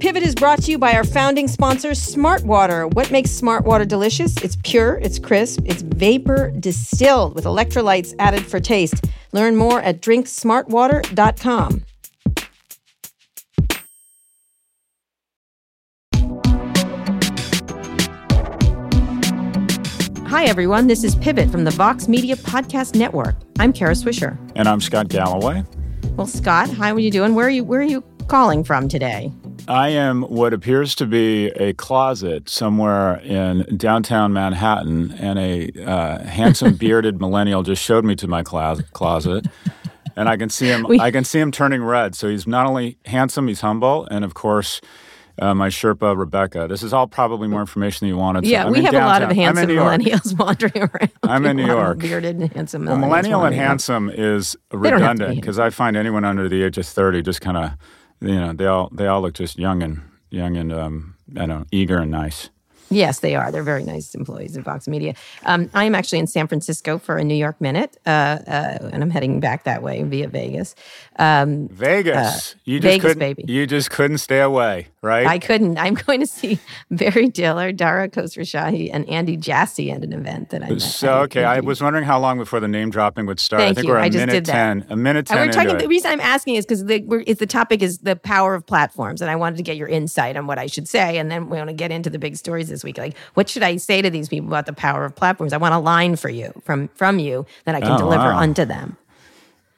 Pivot is brought to you by our founding sponsor, Smart Water. What makes Smart Water delicious? It's pure, it's crisp, it's vapor distilled with electrolytes added for taste. Learn more at drinksmartwater.com. Hi, everyone. This is Pivot from the Vox Media Podcast Network. I'm Kara Swisher. And I'm Scott Galloway. Well, Scott, hi, how are you doing? Where are you? Where are you calling from today? I am what appears to be a closet somewhere in downtown Manhattan, and a uh, handsome bearded millennial just showed me to my closet. And I can see him. We, I can see him turning red. So he's not only handsome, he's humble, and of course, uh, my Sherpa Rebecca. This is all probably more information than you wanted. Yeah, I'm we have downtown. a lot of handsome millennials wandering around. I'm in New York. Bearded and handsome Well, millennial and handsome is redundant because I find anyone under the age of 30 just kind of, you know, they all they all look just young and young and um, I don't know, eager and nice. Yes, they are. They're very nice employees at Vox Media. Um, I am actually in San Francisco for a New York Minute, uh, uh, and I'm heading back that way via Vegas. Um, Vegas, uh, you just Vegas, couldn't, baby. You just couldn't stay away, right? I couldn't. I'm going to see Barry Diller, Dara Khosrowshahi, and Andy Jassy at an event that I. So okay, I, was wondering how long before the name dropping would start. Thank I think you. we're a I just minute did that. ten. A minute ten. And we're talking. The reason I'm asking is because the, the topic is the power of platforms, and I wanted to get your insight on what I should say, and then we want to get into the big stories this week. Like, what should I say to these people about the power of platforms? I want a line for you from from you that I can oh, deliver wow. unto them.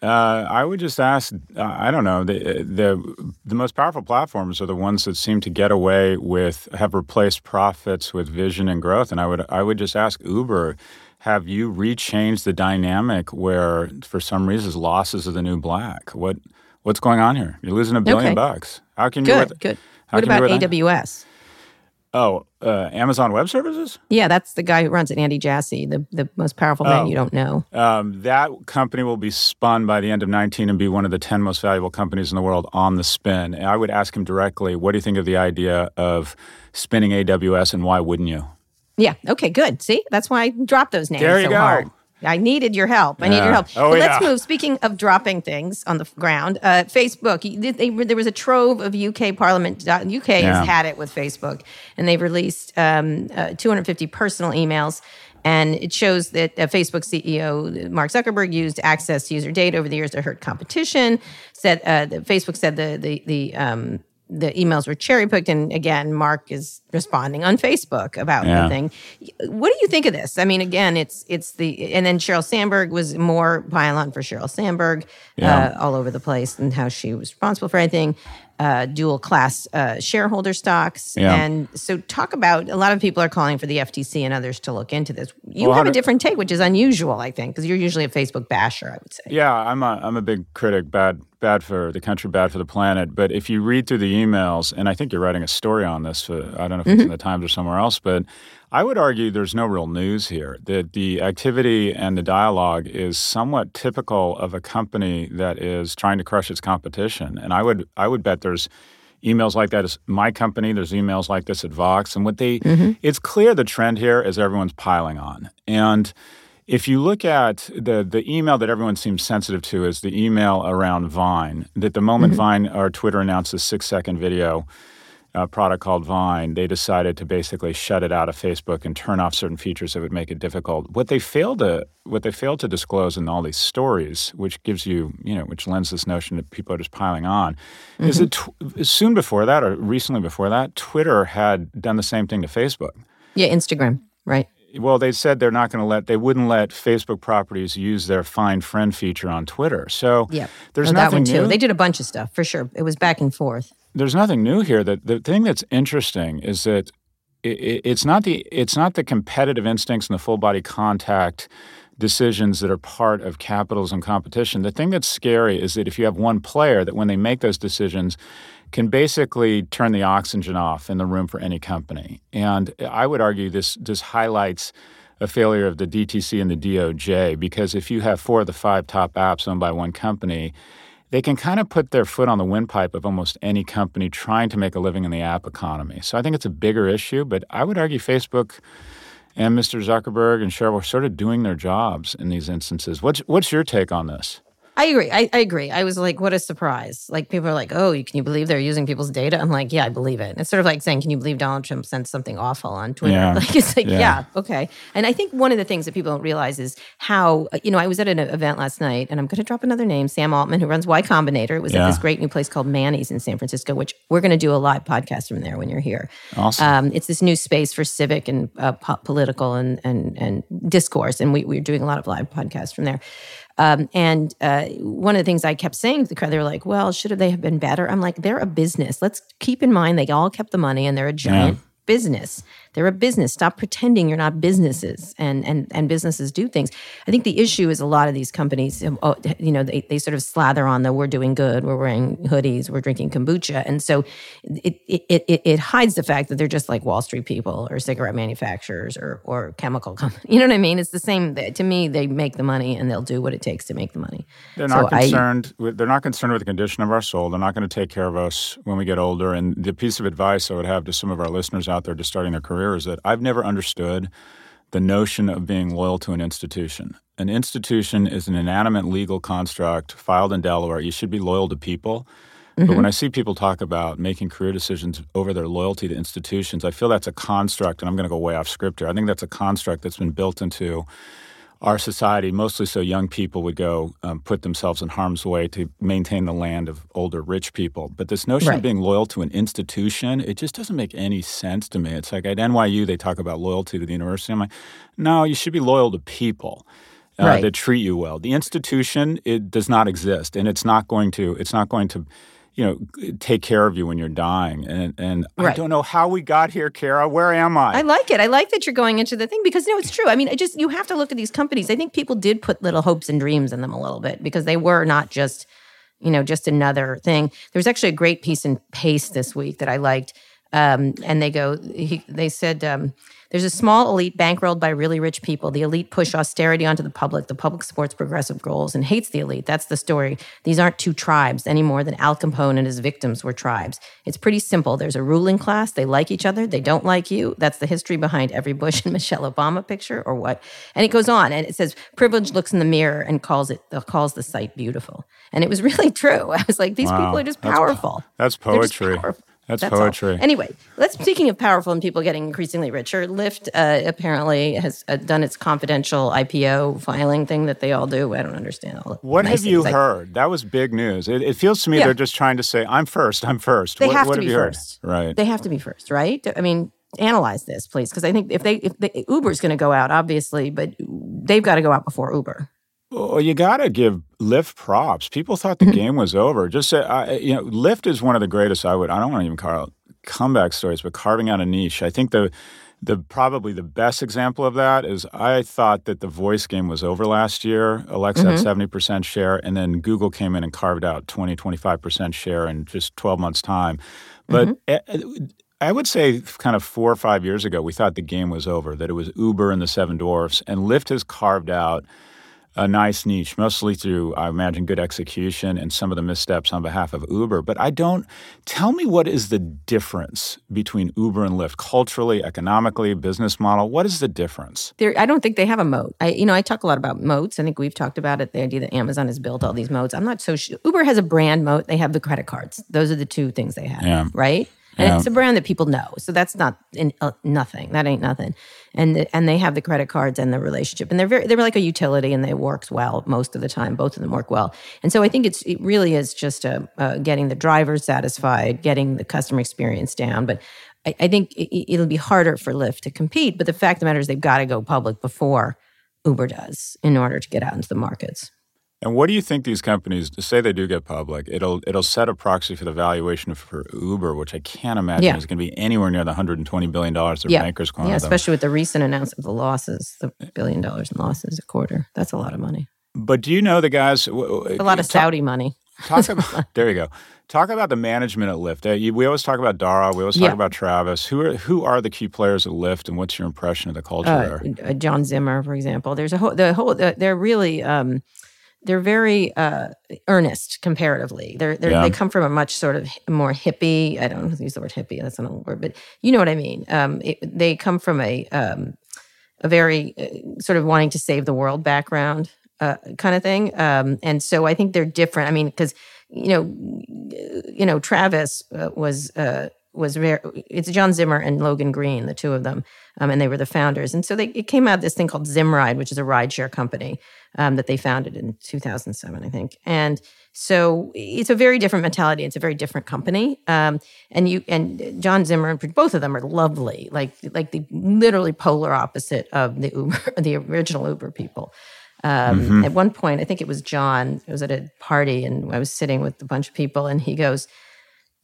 Uh, I would just ask. Uh, I don't know. The, the the most powerful platforms are the ones that seem to get away with have replaced profits with vision and growth. And I would I would just ask Uber, have you rechanged the dynamic where for some reasons losses are the new black? What what's going on here? You're losing a billion Okay. bucks. How can Good, you? Good. how What about AWS? Oh, uh, Amazon Web Services. Yeah, that's the guy who runs it, Andy Jassy, the, the most powerful man Oh. you don't know. Um, that company will be spun by the end of 19 and be one of the 10 most valuable companies in the world on the spin. And I would ask him directly, what do you think of the idea of spinning AWS and why wouldn't you? Yeah. Okay. Good. See, that's why I dropped those names There you so go. hard. I needed your help. I need your help. Oh, but let's yeah. move. Speaking of dropping things on the ground, uh, Facebook. They, they, there was a trove of UK Parliament. uh, UK Yeah. has had it with Facebook, and they've released um, uh, 250 personal emails. And it shows that uh, Facebook CEO Mark Zuckerberg used access to user data over the years to hurt competition. Said uh, Facebook said the the the um, the emails were cherry picked, and again, Mark is responding on Facebook about Yeah. the thing. What do you think of this? I mean, again, it's it's the and then Sheryl Sandberg was more pylon for Sheryl Sandberg Yeah. uh, all over the place and how she was responsible for everything. Uh, dual class uh, shareholder stocks, Yeah. and so talk about. A lot of people are calling for the FTC and others to look into this. You Well, have a different take, which is unusual, I think, because you're usually a Facebook basher. I would say. Yeah, I'm a I'm a big critic. Bad bad for the country, bad for the planet. But if you read through the emails, and I think you're writing a story on this. For, I don't know if it's in mm-hmm. the Times or somewhere else, but I would argue there's no real news here. That the activity and the dialogue is somewhat typical of a company that is trying to crush its competition. And I would I would bet there's emails like that is my company. There's emails like this at Vox, and what they mm-hmm. it's clear the trend here is everyone's piling on and. If you look at the the email that everyone seems sensitive to is the email around Vine. That the moment Vine or Twitter announced a six second video uh, product called Vine, they decided to basically shut it out of Facebook and turn off certain features that would make it difficult. What they failed to what they failed to disclose in all these stories, which gives you you know which lends this notion that people are just piling on, is that tw- soon before that or recently before that, Twitter had done the same thing to Facebook. Yeah, Instagram, right? Well, they said they're not going to let, they wouldn't let Facebook properties use their find friend feature on Twitter. So Yeah, there's Oh, that nothing one too. new. They did a bunch of stuff for sure. It was back and forth. there's nothing new here. That the thing that's interesting is that i i it's not the it's not the competitive instincts and the full body contact decisions that are part of capitalism competition. The thing that's scary is that if you have one player that when they make those decisions can basically turn the oxygen off in the room for any company. And I would argue this this highlights a failure of the FTC and the DOJ because if you have four of the five top apps owned by one company, they can kind of put their foot on the windpipe of almost any company trying to make a living in the app economy. So I think it's a bigger issue, but I would argue Facebook and Mr. Zuckerberg and Sheryl are sort of doing their jobs in these instances. What's what's your take on this? I agree. I, I, agree. I was like, what a surprise. Like people are like, oh, can you believe they're using people's data? I'm like, yeah, I believe it. It's sort of like saying, can you believe Donald Trump sent something awful on Twitter? Yeah. Like it's like, yeah. yeah. okay. And I think one of the things that people don't realize is how, you know, I was at an event last night and I'm going to drop another name, Sam Altman, who runs Y Combinator. It was yeah. at this great new place called Manny's in San Francisco, which we're going to do a live podcast from there when you're here. Awesome. Um, it's this new space for civic and uh, po- political and, and, and discourse. And we, we're doing a lot of live podcasts from there. Um, and uh, one of the things I kept saying to the crowd, they were like, well, should they have been better? I'm like, they're a business. Let's keep in mind they all kept the money and they're a giant yeah. business. They're a business. Stop pretending you're not businesses and and and businesses do things. I think the issue is a lot of these companies, um, oh, you know, they, they sort of slather on the we're doing good, we're wearing hoodies, we're drinking kombucha. And so it it it, it hides the fact that they're just like Wall Street people or cigarette manufacturers or or chemical companies. You know what I mean? It's the same to me, they make the money and they'll do what it takes to make the money. They're not so concerned I, with, they're not concerned with the condition of our soul. They're not going to take care of us when we get older. And the piece of advice I would have to some of our listeners out there just starting their career is that I've never understood the notion of being loyal to an institution. An institution is an inanimate legal construct filed in Delaware. You should be loyal to people. Mm-hmm. But when I see people talk about making career decisions over their loyalty to institutions, I feel that's a construct, and I'm going to go way off script here. I think that's a construct that's been built into our society, mostly so young people would go um, put themselves in harm's way to maintain the land of older rich people. But this notion right. of being loyal to an institution, it just doesn't make any sense to me. It's like at NYU, they talk about loyalty to the university. I'm like, no, you should be loyal to people. Uh, right. that treat you well. The institution it does not exist, and it's not going to. It's not going to you know, take care of you when you're dying. And and right. I don't know how we got here, Kara. Where am I? I like it. I like that you're going into the thing because you know it's true. I mean, I just you have to look at these companies. I think people did put little hopes and dreams in them a little bit because they were not just, you know, just another thing. There was actually a great piece in Paste this week that I liked. Um, and they go, he, they said, um, there's a small elite bankrolled by really rich people. The elite push austerity onto the public. The public supports progressive goals and hates the elite. That's the story. These aren't two tribes any more than Al Capone and his victims were tribes. It's pretty simple. There's a ruling class. They like each other. They don't like you. That's the history behind every Bush and Michelle Obama picture or what. And it goes on and it says privilege looks in the mirror and calls it calls the sight beautiful. And it was really true. I was like, these wow. people are just powerful. That's, po- that's poetry. That's, That's poetry. All. Anyway, let's speaking of powerful and people getting increasingly richer. Lyft uh, apparently has uh, done its confidential IPO filing thing that they all do. I don't understand all. What have you heard? that was big news. It, it feels to me yeah. they're just trying to say, "I'm first. I'm first. They what, have what to have be first, heard? right? They have to be first, right? I mean, analyze this, please, because I think if they if the, Uber's going to go out, obviously, but they've got to go out before Uber. Well, you got to give Lyft props. People thought the mm-hmm. game was over. Just say, uh, you know, Lyft is one of the greatest. I would. I don't want to even call it comeback stories, but carving out a niche. I think the the probably the best example of that is I thought that the voice game was over last year. Alexa mm-hmm. had 70% share, and then Google came in and carved out 20, 25% share in just 12 months' time. But mm-hmm. I would say kind of four or five years ago, we thought the game was over, that it was Uber and the Seven Dwarfs, and Lyft has carved out – a nice niche, mostly through, I imagine, good execution and some of the missteps on behalf of Uber. But I don't, tell me what is the difference between Uber and Lyft culturally, economically, business model? What is the difference? There, I don't think they have a moat. I, you know, I talk a lot about moats. I think we've talked about it, the idea that Amazon has built all these moats. I'm not so sure. Uber has a brand moat. They have the credit cards. Those are the two things they have, yeah. right? And yeah. it's a brand that people know. So that's not in, uh, nothing. That ain't nothing. And the, and they have the credit cards and the relationship, and they're very they're like a utility, and they works well most of the time. Both of them work well, and so I think it's it really is just a, uh, getting the drivers satisfied, getting the customer experience down. But I, I think it, it'll be harder for Lyft to compete. But the fact of the matter is, they've got to go public before Uber does in order to get out into the markets. And what do you think these companies say they do get public? It'll it'll set a proxy for the valuation for Uber, which I can't imagine yeah. is going to be anywhere near the 120 billion dollars their yeah. bankers calling Yeah, especially with the recent announcement of the losses, the billion dollars in losses a quarter. That's a lot of money. But do you know the guys? a lot of Saudi money. Talk about there you go. Talk about the management at Lyft. Uh, we always talk about Dara. We always talk yeah. about Travis. Who are who are the key players at Lyft, and what's your impression of the culture uh, there? Uh, John Zimmer, for example. There's a whole the whole. They're really. Um, they're very uh, earnest comparatively. They're, they're yeah. they come from a much sort of more hippie. I don't use the word hippie. That's not a word, but you know what I mean. Um, it, they come from a um, a very uh, sort of wanting to save the world background. uh, kind of thing. Um, and so I think they're different. I mean, because you know, you know, Travis uh, was uh, was very. It's John Zimmer and Logan Green, the two of them, um, and they were the founders. And so they it came out this thing called Zimride, which is a rideshare company um, that they founded in 2007, I think. And so it's a very different mentality. It's a very different company. Um, and you and John Zimmer, and both of them are lovely, like like the literally polar opposite of the Uber, the original Uber people. Um, mm-hmm. At one point, I think it was John. It was at a party, and I was sitting with a bunch of people, and he goes,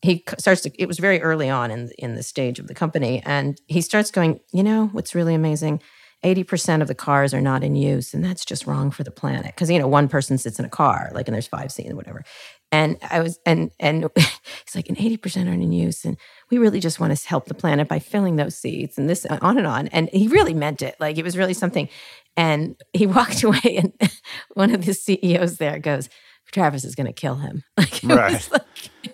he starts to. It was very early on in in the stage of the company, and he starts going. You know what's really amazing? 80% of the cars are not in use and that's just wrong for the planet because you know one person sits in a car like and there's five seats whatever and i was and and he's like and 80% aren't in use and we really just want to help the planet by filling those seats and this on and on and he really meant it like it was really something and he walked away and one of the ceos there goes Travis is going to kill him. Like, right. Like,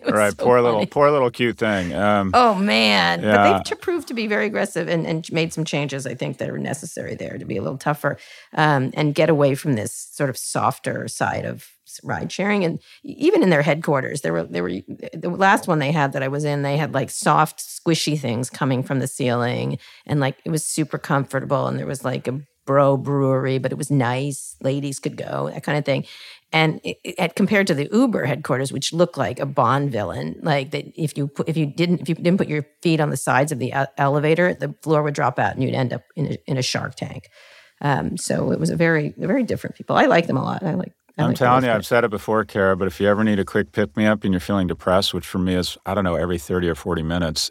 right. So poor funny. little, poor little cute thing. Um, oh man. Yeah. But they've proved to be very aggressive and, and made some changes. I think that are necessary there to be a little tougher um, and get away from this sort of softer side of ride sharing. And even in their headquarters, there were there were the last one they had that I was in. They had like soft, squishy things coming from the ceiling, and like it was super comfortable. And there was like a bro brewery, but it was nice. Ladies could go, that kind of thing. And it, it, compared to the Uber headquarters, which looked like a Bond villain, like that if you put, if you didn't if you didn't put your feet on the sides of the elevator, the floor would drop out and you'd end up in a, in a shark tank. Um, so it was a very very different people. I like them a lot. I like I'm telling you, I've said it before, Kara, but if you ever need a quick pick me up and you're feeling depressed, which for me is, I don't know, every 30 or 40 minutes,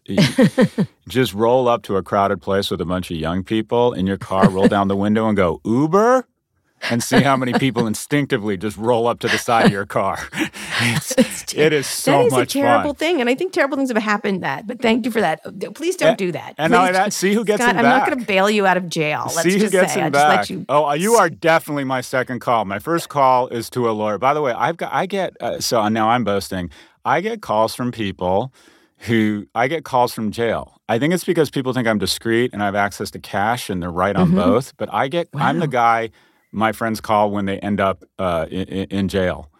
just roll up to a crowded place with a bunch of young people in your car, roll down the window and go, Uber? And see how many people instinctively just roll up to the side of your car. It's, it is so that is much a terrible fun. thing, and I think terrible things have happened. That, but thank you for that. Please don't and, do that. And that, see who gets Scott, I'm back. not going to bail you out of jail. Let's see who gets say. him back. You... Oh, you are definitely my second call. My first call is to a lawyer. By the way, I've got I get uh, so now I'm boasting. I get calls from people who I get calls from jail. I think it's because people think I'm discreet and I have access to cash and they're right on mm-hmm. both. But I get wow. I'm the guy my friends call when they end up uh, in, in, jail.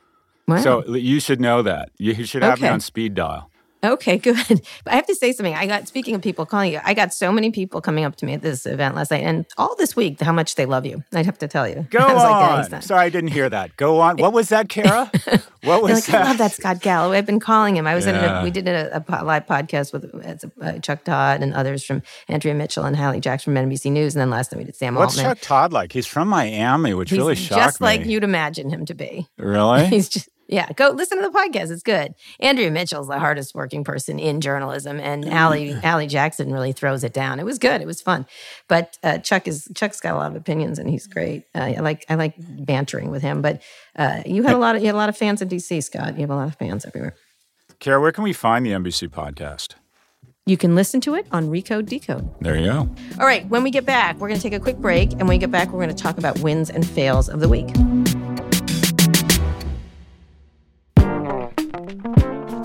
Wow. So you should know that. You should have okay. me on speed dial. Okay, good. But I have to say something. I got speaking of people calling you, I got so many people coming up to me at this event last night, and all this week how much they love you. I'd have to tell you. Go on. Like, Sorry, I didn't hear that. Go on. What was that, Kara? What was like, that? I love that Scott Galloway. I've been calling him. I was yeah. a, we did a, a, live podcast with uh, Chuck Todd and others from Andrea Mitchell and Hallie Jackson from NBC News, and then last night we did Sam What's Altman. Chuck Todd like? He's from Miami, which He's really shocked just me. Just like you'd imagine him to be. Really? He's just yeah, go listen to the podcast. It's good. Andrea Mitchell's the hardest working person in journalism, and Hallie Hallie Jackson really throws it down. It was good. It was fun. But uh, Chuck is Chuck's got a lot of opinions, and he's great. Uh, I like I like bantering with him. But uh, you had a lot of you had a lot of fans in DC, Scott. You have a lot of fans everywhere. Kara, where can we find the NBC podcast? You can listen to it on Recode Decode. There you go. All right. When we get back, we're going to take a quick break, and when we get back, we're going to talk about wins and fails of the week.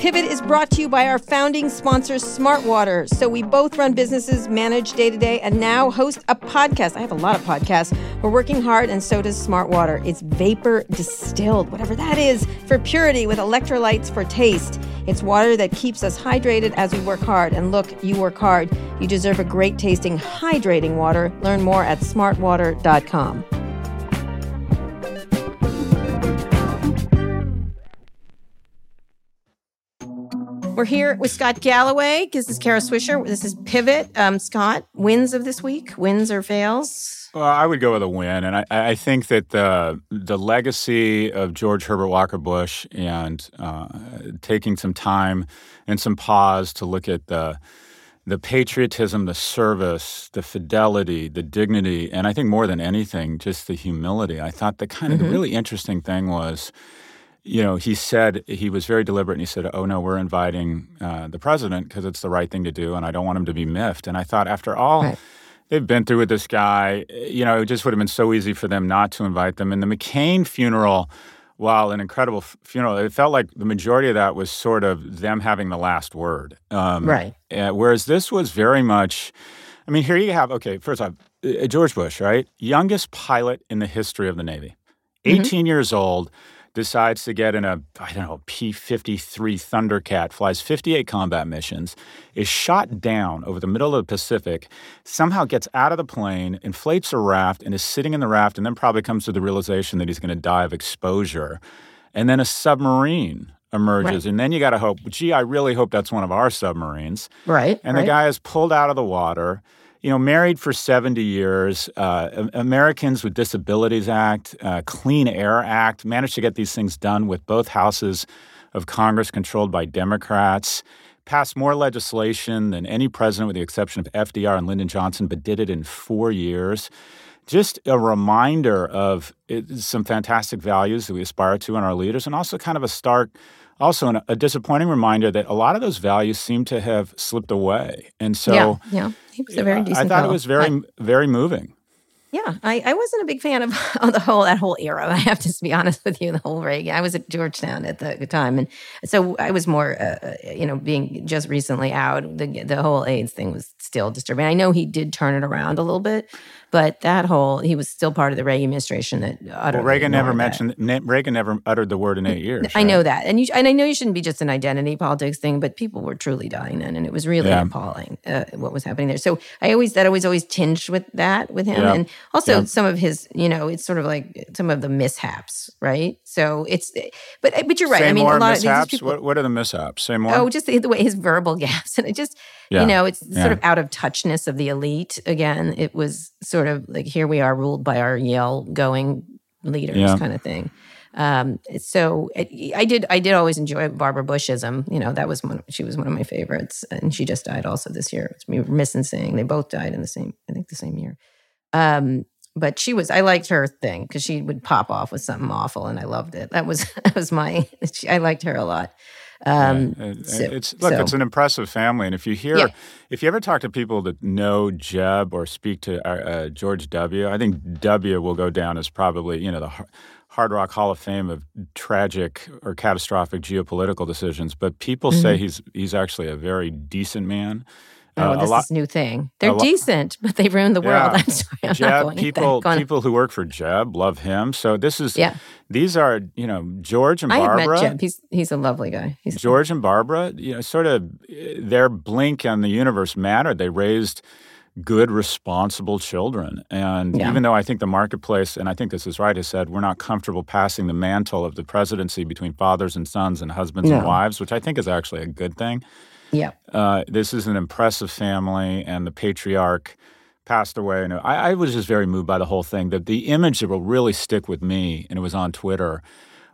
Pivot is brought to you by our founding sponsor, Smartwater. So we both run businesses, manage day to day, and now host a podcast. I have a lot of podcasts. We're working hard, and so does Smartwater. It's vapor distilled, whatever that is, for purity with electrolytes for taste. It's water that keeps us hydrated as we work hard. And look, you work hard. You deserve a great tasting, hydrating water. Learn more at smartwater.com. We're here with Scott Galloway. This is Kara Swisher. This is Pivot. Um, Scott, wins of this week, wins or fails? Well, I would go with a win, and I, I think that the the legacy of George Herbert Walker Bush and uh, taking some time and some pause to look at the the patriotism, the service, the fidelity, the dignity, and I think more than anything, just the humility. I thought the kind of mm-hmm. the really interesting thing was you know, he said he was very deliberate and he said, Oh, no, we're inviting uh, the president because it's the right thing to do and I don't want him to be miffed. And I thought, after all right. they've been through with this guy, you know, it just would have been so easy for them not to invite them. And the McCain funeral, while an incredible f- funeral, it felt like the majority of that was sort of them having the last word. Um, right. Uh, whereas this was very much, I mean, here you have, okay, first off, uh, George Bush, right? Youngest pilot in the history of the Navy 18 mm-hmm. years old, decides to get in a, I don't know, P 53 Thundercat, flies 58 combat missions, is shot down over the middle of the Pacific, somehow gets out of the plane, inflates a raft, and is sitting in the raft, and then probably comes to the realization that he's going to die of exposure. And then a submarine emerges. Right. And then you got to hope, gee, I really hope that's one of our submarines. Right. And right. the guy is pulled out of the water you know, married for 70 years, uh, Americans with Disabilities Act, uh, Clean Air Act, managed to get these things done with both houses of Congress controlled by Democrats, passed more legislation than any president with the exception of FDR and Lyndon Johnson, but did it in four years. Just a reminder of some fantastic values that we aspire to in our leaders, and also kind of a stark also an, a disappointing reminder that a lot of those values seem to have slipped away. And so, yeah, yeah. he was a very decent. I thought fellow. it was very, I, very moving. Yeah, I, I wasn't a big fan of, of the whole that whole era. I have to be honest with you. The whole Reagan. I was at Georgetown at the time, and so I was more, uh, uh, you know, being just recently out. The the whole AIDS thing was still disturbing. I know he did turn it around a little bit, but that whole he was still part of the Reagan administration that well, Reagan never mentioned Reagan never uttered the word in eight years. I right? know that, and you and I know you shouldn't be just an identity politics thing, but people were truly dying then, and it was really yeah. appalling uh, what was happening there. So I always that always always tinged with that with him, yeah. and also yeah. some of his you know it's sort of like some of the mishaps, right? So it's but but you're right. Say I mean, a lot mishaps. of these people, what, what are the mishaps? Say more. Oh, just the, the way his verbal gaps, and it just you know it's sort of out of touchness of the elite. Again, it was sort of like here we are ruled by our Yale going leaders yeah. kind of thing. Um, so it, I did I did always enjoy Barbara Bushism. You know that was one. She was one of my favorites, and she just died also this year. It's me missing saying they both died in the same I think the same year. Um, but she was I liked her thing because she would pop off with something awful, and I loved it. That was that was my I liked her a lot. Um, yeah. so, it's look, so. it's an impressive family, and if you hear, yeah. if you ever talk to people that know Jeb or speak to uh, uh, George W, I think W will go down as probably you know the Hard Rock Hall of Fame of tragic or catastrophic geopolitical decisions. But people mm-hmm. say he's he's actually a very decent man. Oh, uh, this lot, is a new thing. They're decent, but they ruined the world. Yeah. I'm sorry. I'm Jeb, people, people who work for Jeb love him. So this is, yeah. these are, you know, George and I Barbara. I met Jeb. He's, he's a lovely guy. He's George and Barbara, you know, sort of their blink on the universe mattered. They raised good, responsible children. And yeah. even though I think the marketplace, and I think this is right, has said we're not comfortable passing the mantle of the presidency between fathers and sons and husbands no. and wives, which I think is actually a good thing. Yeah. Uh, this is an impressive family, and the patriarch passed away. And I, I, was just very moved by the whole thing. That the image that will really stick with me, and it was on Twitter,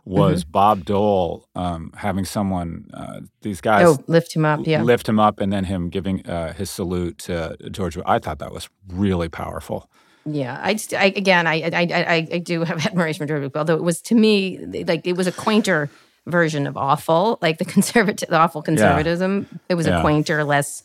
was mm-hmm. Bob Dole um, having someone, uh, these guys, oh, lift him up, yeah, lift him up, and then him giving uh, his salute to George. I thought that was really powerful. Yeah, I, I again, I, I, I, I do have admiration for George, although it was to me like it was a quainter version of awful, like the conservative, the awful conservatism. Yeah. It was yeah. a quainter, less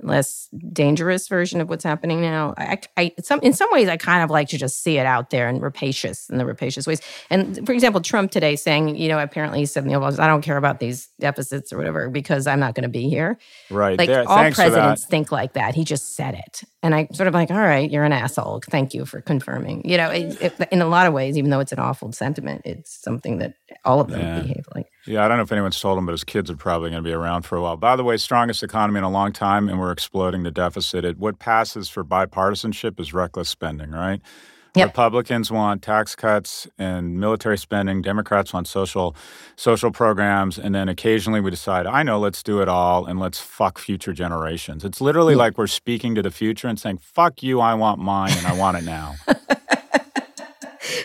less dangerous version of what's happening now. I, I, some, in some ways, I kind of like to just see it out there and rapacious in the rapacious ways. And for example, Trump today saying, you know, apparently he said in the Oval I don't care about these deficits or whatever because I'm not going to be here. Right. Like there, all presidents think like that. He just said it. And I sort of like, all right, you're an asshole. Thank you for confirming. You know, it, it, in a lot of ways, even though it's an awful sentiment, it's something that all of them yeah. behave like. Yeah, I don't know if anyone's told him, but his kids are probably going to be around for a while. By the way, strongest economy in a long time, and we're exploding the deficit. It, what passes for bipartisanship is reckless spending, right? Yep. Republicans want tax cuts and military spending. Democrats want social social programs, and then occasionally we decide, I know, let's do it all and let's fuck future generations. It's literally mm. like we're speaking to the future and saying, "Fuck you, I want mine, and I want it now."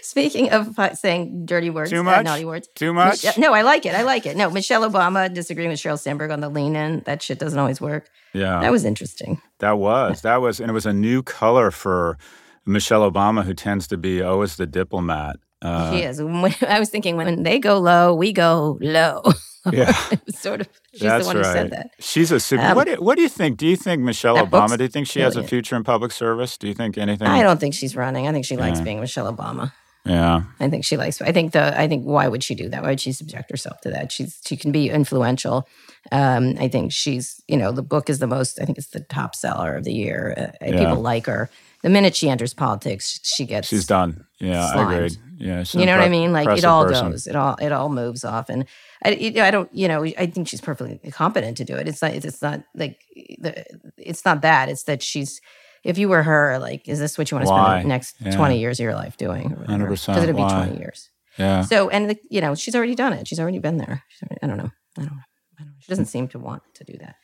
Speaking of saying dirty words, too much, uh, naughty words, too much. Mich- no, I like it. I like it. No, Michelle Obama disagreeing with Sheryl Sandberg on the lean in. That shit doesn't always work. Yeah, that was interesting. That was that was, and it was a new color for Michelle Obama, who tends to be always the diplomat. Uh, she is. I was thinking when they go low, we go low. Yeah, sort of. She's That's the one right. who said that. She's a super. Um, what, do, what do you think? Do you think Michelle Obama? Do you think she brilliant. has a future in public service? Do you think anything? I don't think she's running. I think she likes yeah. being Michelle Obama. Yeah. I think she likes I think the I think why would she do that? Why would she subject herself to that? She's she can be influential. Um, I think she's, you know, the book is the most I think it's the top seller of the year. Uh, yeah. People like her. the minute she enters politics, she gets she's done. Yeah, slimed. I agreed. Yeah, you know what I mean? Like it all person. goes, it all it all moves off, and I, I don't, you know, I think she's perfectly competent to do it. It's not, it's not like, the, it's not that. It's that she's. If you were her, like, is this what you want to spend the next yeah. twenty years of your life doing? Hundred percent. Because it'll be twenty years. Yeah. So, and you know, she's already done it. She's already been there. Already, I don't know. I don't know. I don't know. She doesn't seem to want to do that.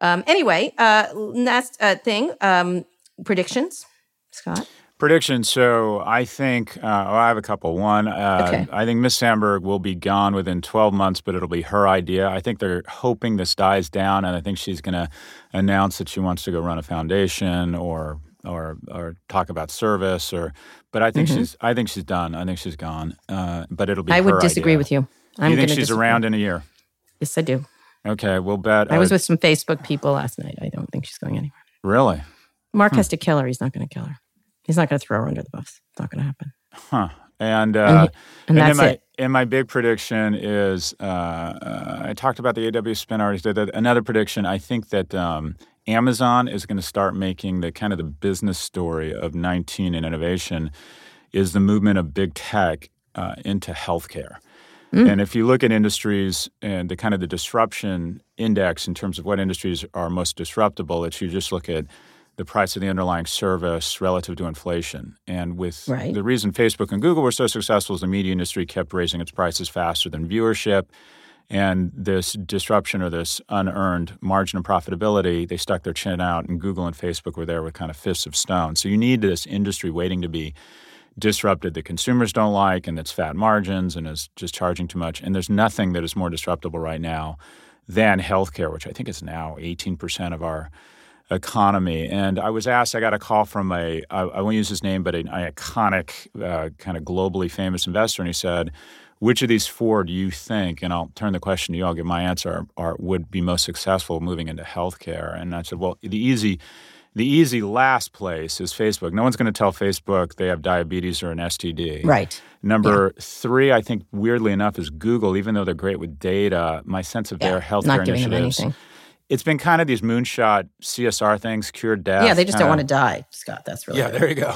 Um, anyway, uh, last uh, thing, um, predictions, Scott. Predictions. So I think uh, well, I have a couple. One, uh, okay. I think Miss Sandberg will be gone within 12 months, but it'll be her idea. I think they're hoping this dies down, and I think she's going to announce that she wants to go run a foundation or or or talk about service. Or, but I think mm-hmm. she's I think she's done. I think she's gone. Uh, but it'll be. I would disagree idea. with you. I'm you think she's disagree. around in a year? Yes, I do. Okay, we'll bet. I was with some Facebook people last night. I don't think she's going anywhere. Really? Mark hmm. has to kill her. He's not going to kill her. He's not going to throw her under the bus. It's not going to happen. Huh. And, uh, and, and, and my, it. And my big prediction is uh, uh, I talked about the AW spin already. Did another prediction. I think that um, Amazon is going to start making the kind of the business story of 19 in innovation is the movement of big tech uh, into healthcare. Mm. And if you look at industries and the kind of the disruption index in terms of what industries are most disruptible, it's you just look at the price of the underlying service relative to inflation. And with right. the reason Facebook and Google were so successful is the media industry kept raising its prices faster than viewership. And this disruption or this unearned margin of profitability, they stuck their chin out, and Google and Facebook were there with kind of fists of stone. So you need this industry waiting to be disrupted that consumers don't like and that's fat margins and is just charging too much. And there's nothing that is more disruptible right now than healthcare, which I think is now 18% of our economy. And I was asked, I got a call from a, I, I won't use his name, but an, an iconic, uh, kind of globally famous investor. And he said, which of these four do you think, and I'll turn the question to you, I'll give my answer, are, would be most successful moving into healthcare? And I said, well, the easy, the easy last place is Facebook. No one's going to tell Facebook they have diabetes or an STD. Right. Number yeah. three, I think weirdly enough, is Google. Even though they're great with data, my sense of yeah, their healthcare initiatives it's been kind of these moonshot CSR things, cured death. Yeah, they just don't want to die, Scott. That's really yeah. There you go.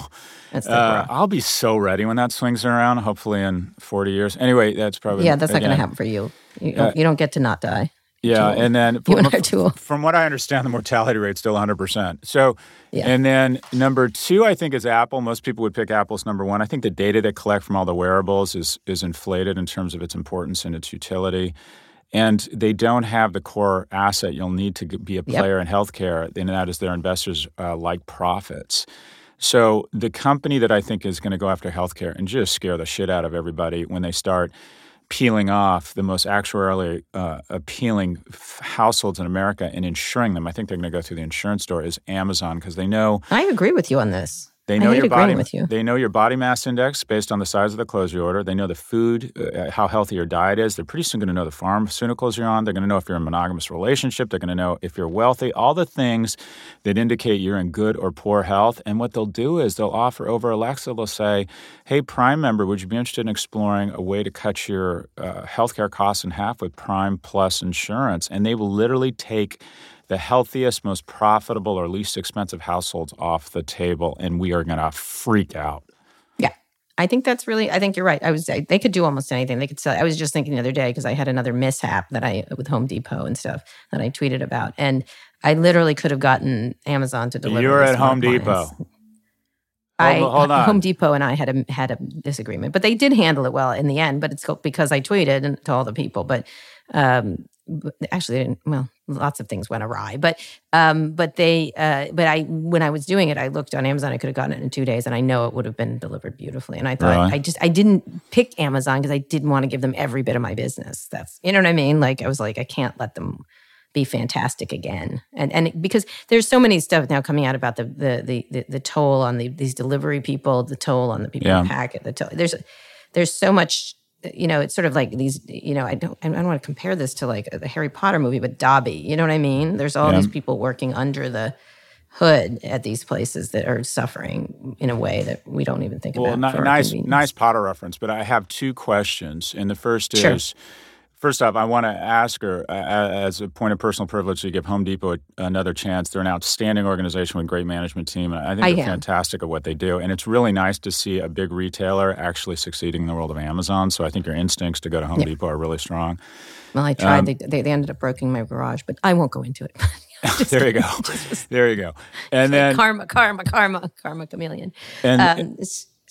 That's the uh, I'll be so ready when that swings around. Hopefully in forty years. Anyway, that's probably yeah. That's not going to happen for you. You don't, uh, you don't get to not die. Yeah, and then from, and from, what I understand, the mortality rate's still 100. percent So, yeah. and then number two, I think is Apple. Most people would pick Apple's number one. I think the data they collect from all the wearables is is inflated in terms of its importance and its utility and they don't have the core asset you'll need to be a player yep. in healthcare, and that is their investors uh, like profits. So the company that I think is going to go after healthcare and just scare the shit out of everybody when they start peeling off the most actuarially uh, appealing f- households in America and insuring them. I think they're going to go through the insurance store is Amazon because they know. I agree with you on this. They know your body. You. They know your body mass index based on the size of the clothes you order. They know the food, uh, how healthy your diet is. They're pretty soon going to know the pharmaceuticals you're on. They're going to know if you're in a monogamous relationship. They're going to know if you're wealthy. All the things that indicate you're in good or poor health. And what they'll do is they'll offer over Alexa. They'll say, "Hey, Prime member, would you be interested in exploring a way to cut your uh, healthcare costs in half with Prime Plus insurance?" And they will literally take the healthiest, most profitable, or least expensive households off the table, and we are going to freak out. Yeah, I think that's really. I think you're right. I was. I, they could do almost anything. They could sell. I was just thinking the other day because I had another mishap that I with Home Depot and stuff that I tweeted about, and I literally could have gotten Amazon to deliver. You're at Home Depot. I, hold on. Home Depot and I had a had a disagreement, but they did handle it well in the end. But it's because I tweeted to all the people. But um, actually, well, lots of things went awry. But um, but they uh, but I when I was doing it, I looked on Amazon. I could have gotten it in two days, and I know it would have been delivered beautifully. And I thought really? I just I didn't pick Amazon because I didn't want to give them every bit of my business. That's you know what I mean. Like I was like I can't let them be fantastic again. And and because there's so many stuff now coming out about the the the the, the toll on the, these delivery people, the toll on the people yeah. who pack it. The toll, there's there's so much you know, it's sort of like these, you know, I don't, I don't want to compare this to like the Harry Potter movie, but Dobby, you know what I mean? There's all yeah. these people working under the hood at these places that are suffering in a way that we don't even think well, about. Well, nice, nice Potter reference, but I have two questions. And the first sure. is, First off, I want to ask her, uh, as a point of personal privilege, to give Home Depot a, another chance. They're an outstanding organization with a great management team, I think I they're am. fantastic at what they do. And it's really nice to see a big retailer actually succeeding in the world of Amazon. So I think your instincts to go to Home Depot are really strong. Well, I Um, tried. they, they, they ended up breaking my garage, but I won't go into it. there you go. there you go. And then karma, karma, karma, karma chameleon. and Um,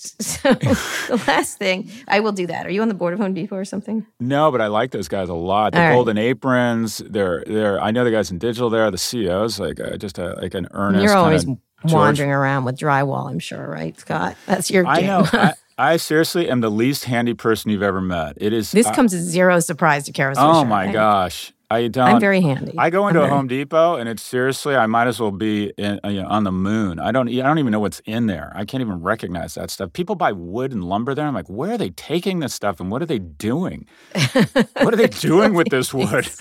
so the last thing, I will do that. Are you on the board of Home Depot or something? No, but I like those guys a lot. The All right. Golden Aprons, they're they're. I know the guys in digital there. The CEOs, like uh, just a, like an earnest. You're always wandering around with drywall, I'm sure, right, Scott? That's your Game. I know. I, I seriously am the least handy person you've ever met. It is. this I- comes as zero surprise to Kara oh my right? gosh, I don't. I'm very handy. I go I'm into a very- Home Depot and it's seriously, I might as well be in, uh, you know, on the moon. I don't, I don't even know what's in there. I can't even recognize that stuff. People buy wood and lumber there. I'm like, where are they taking this stuff and what are they doing? what are they doing with this wood?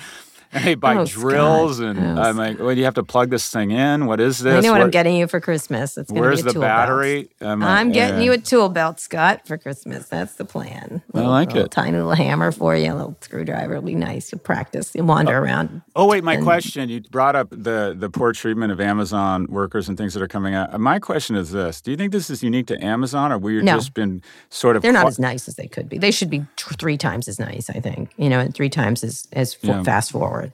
And they buy Oh, drills, Scott. and Oh, I'm like, well, do you have to plug this thing in? What is this? I know what, I'm getting you for Christmas. It's gonna Where's be a the tool battery? I'm, like, I'm getting eh. you a tool belt, Scott, for Christmas. That's the plan. I like little it. Tiny little hammer for you, a little screwdriver. It'll be nice. You'll practice. You'll wander around. Oh wait, my question. You brought up the the poor treatment of Amazon workers and things that are coming out. My question is this: Do you think this is unique to Amazon, or we've No. just been sort of They're not qua- as nice as they could be. They should be t- three times as nice, I think. You know, and three times as as Yeah. fast forward.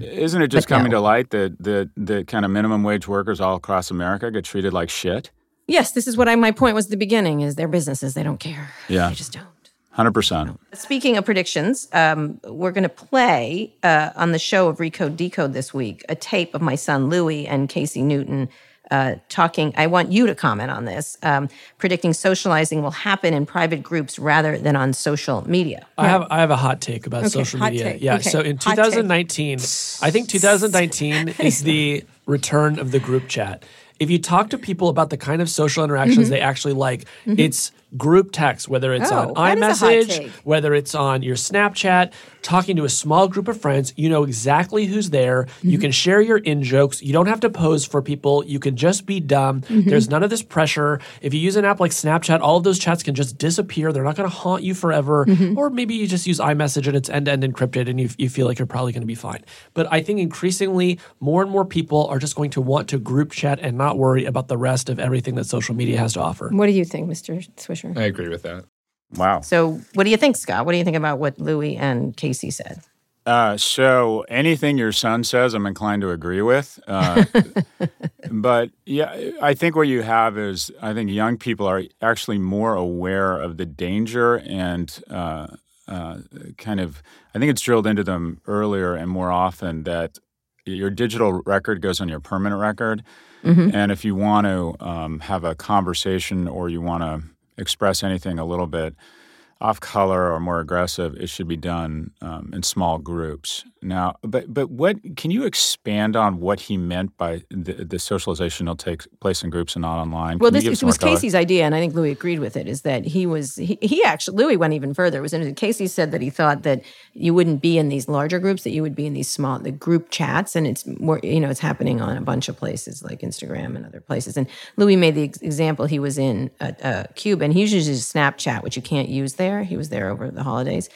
Isn't it just But coming no. to light that the the kind of minimum wage workers all across America get treated like shit? Yes, this is what I, my point was at the beginning: is their businesses. They don't care. Yeah. they just don't. Hundred percent. Speaking of predictions, um, we're going to play uh, on the show of Recode Decode this week a tape of my son Louie and Casey Newton uh, talking. I want you to comment on this, um, predicting socializing will happen in private groups rather than on social media. I have I have a hot take about social media. take. Yeah. Okay, So in hot take. 2019, I think 2019 is the return of the group chat. If you talk to people about the kind of social interactions they actually like, it's group text, whether it's. Oh, on that is a hot iMessage, whether it's on your Snapchat, talking to a small group of friends, you know exactly who's there. Mm-hmm. You can share your in jokes. You don't have to pose for people. You can just be dumb. Mm-hmm. There's none of this pressure. If you use an app like Snapchat, all of those chats can just disappear. They're not going to haunt you forever. Mm-hmm. Or maybe you just use iMessage and it's end to end encrypted and you, you feel like you're probably going to be fine. But I think increasingly, more and more people are just going to want to group chat and not worry about the rest of everything that social media has to offer. What do you think, Mr. Swisher? I agree with that. Wow. So, what do you think, Scott? What do you think about what Louie and Casey said? Uh, so anything your son says, I'm inclined to agree with. Uh, but yeah, I think what you have is I think young people are actually more aware of the danger and uh, uh, kind of I think it's drilled into them earlier and more often that your digital record goes on your permanent record, and if you want to um, have a conversation or you want to express anything a little bit off color or more aggressive, it should be done um, in small groups. Now, but but what can you expand on what he meant by the, the socialization will take place in groups and not online? Well, Can this give it some was color? Casey's idea, and I think Louis agreed with it. Is that he was he, he actually Louis went even further. It was interesting. Casey said that he thought that you wouldn't be in these larger groups, that you would be in these small the group chats, and it's more you know it's happening on a bunch of places like Instagram and other places. And Louis made the ex- example he was in uh, uh, Cuba, and he uses Snapchat, which you can't use there. He was there over the holidays.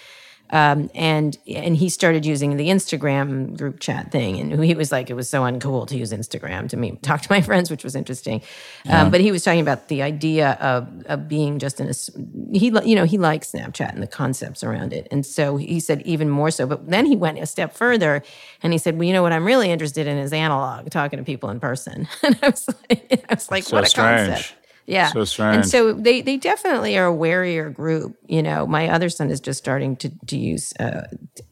Um, and and he started using the Instagram group chat thing, and he was like, it was so uncool to use Instagram to me talk to my friends, which was interesting. Um, but he was talking about the idea of of being just in a he you know he likes Snapchat and the concepts around it, and so he said even more so. But then he went a step further, and he said, well, you know what I'm really interested in is analog, talking to people in person. and I was like, I was like, So what a strange. concept. Yeah. So strange. And so they they definitely are a warier group. You know, my other son is just starting to to use. Uh,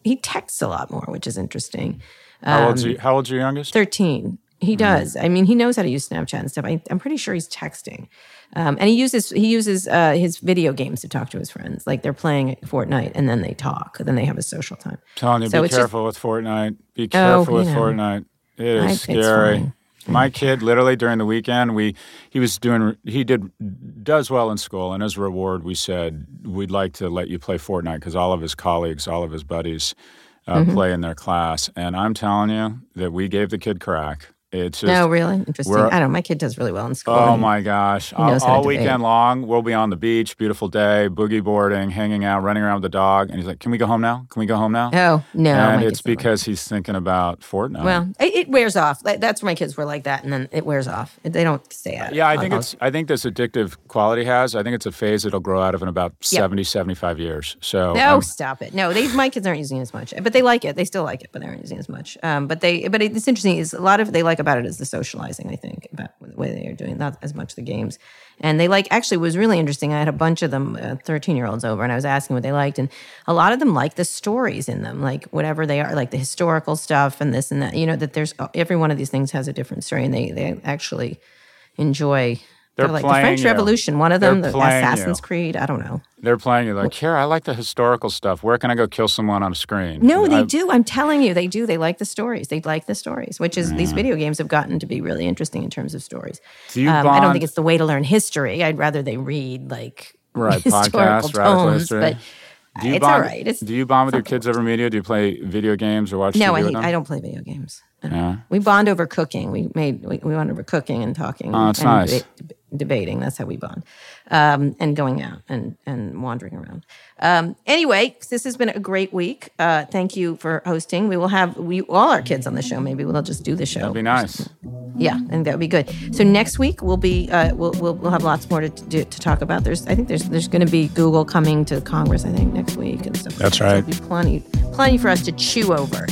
he texts a lot more, which is interesting. How old's um, you, how old's your youngest? Thirteen. He Mm-hmm. does. I mean, he knows how to use Snapchat and stuff. I, I'm pretty sure he's texting, um, and he uses he uses uh, his video games to talk to his friends. Like they're playing Fortnite, and then they talk. Then they have a social time. telling you, So be it's just- careful with Fortnite. Be careful you with know. Fortnite. It is I- scary. My kid, literally during the weekend, we he was doing he did does well in school, and as a reward, we said we'd like to let you play Fortnite because all of his colleagues, all of his buddies, uh, Mm-hmm. play in their class. And I'm telling you that we gave the kid crack. It's just No, really interesting. I don't. know. My kid does really well in school. Oh my gosh! All, knows how to all weekend long, we'll be on the beach, beautiful day, boogie boarding, hanging out, running around with the dog, and he's like, "Can we go home now? Can we go home now?" Oh no, and it's kids don't like because he's thinking about Fortnite. Well, it, it wears off. That's where my kids were like that, and then it wears off. They don't stay at it. yeah, I think it's. I think this addictive quality has. I think it's a phase it'll grow out of in about 70, 75 years. So No, um, stop it. No, they, my kids aren't using it as much, but they like it. They still like it, but they aren't using it as much. Um, but they, but it's interesting. Is a lot of they like about it is the socializing. I think about the way they are doing not as much the games, and they like. Actually, was really interesting. I had a bunch of them, uh, thirteen year olds over, and I was asking what they liked, and a lot of them like the stories in them, like whatever they are, like the historical stuff and this and that. You know that there's uh, every one of these things has a different story, and they they actually enjoy. They're like the French you. Revolution, one of They're them, the Assassin's you. Creed. I don't know. they're playing you like, here, I like the historical stuff. Where can I go kill someone on a screen? No, they I- do. I'm telling you, they do. They like the stories. They like the stories, which is these video games have gotten to be really interesting in terms of stories. Do you Um, I don't think it's the way to learn history. I'd rather they read like Right, historical podcasts, radical tomes, history. but Do you it's bond, all right. It's do you bond with your kids over media? Do you play video games or watch no, TV I, with hate, them? I don't play video games. Yeah. We bond over cooking. We made we, we bond over cooking and talking. Oh, that's and nice. deba- debating. That's how we bond, um, and going out and and wandering around. Um, anyway, this has been a great week. Uh, thank you for hosting. We will have we all our kids on the show. Maybe we'll just do the show. That'd be nice. Yeah, and that would be good. So next week we'll be uh, we'll, we'll we'll have lots more to to, to talk about. There's I think there's there's going to be Google coming to Congress I think next week and stuff. That's right. There'll be plenty plenty for us to chew over.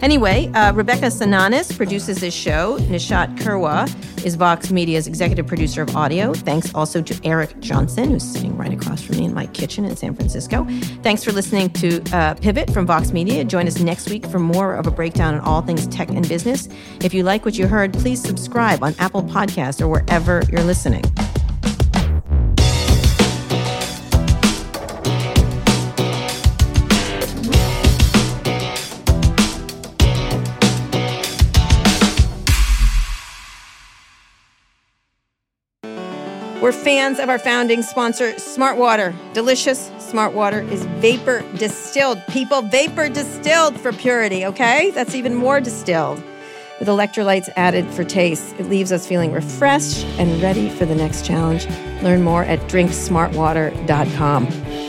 Anyway, uh, Rebecca Sananis produces this show. Nishat Kurwa is Vox Media's executive producer of audio. Thanks also to Eric Johnson, who's sitting right across from me in my kitchen in San Francisco. Thanks for listening to uh, Pivot from Vox Media. Join us next week for more of a breakdown on all things tech and business. If you like what you heard, please subscribe on Apple Podcasts or wherever you're listening. We're fans of our founding sponsor, Smart Water. Delicious Smart Water is vapor distilled. People, vapor distilled for purity, okay? That's even more distilled. With electrolytes added for taste, it leaves us feeling refreshed and ready for the next challenge. Learn more at drinksmartwater.com.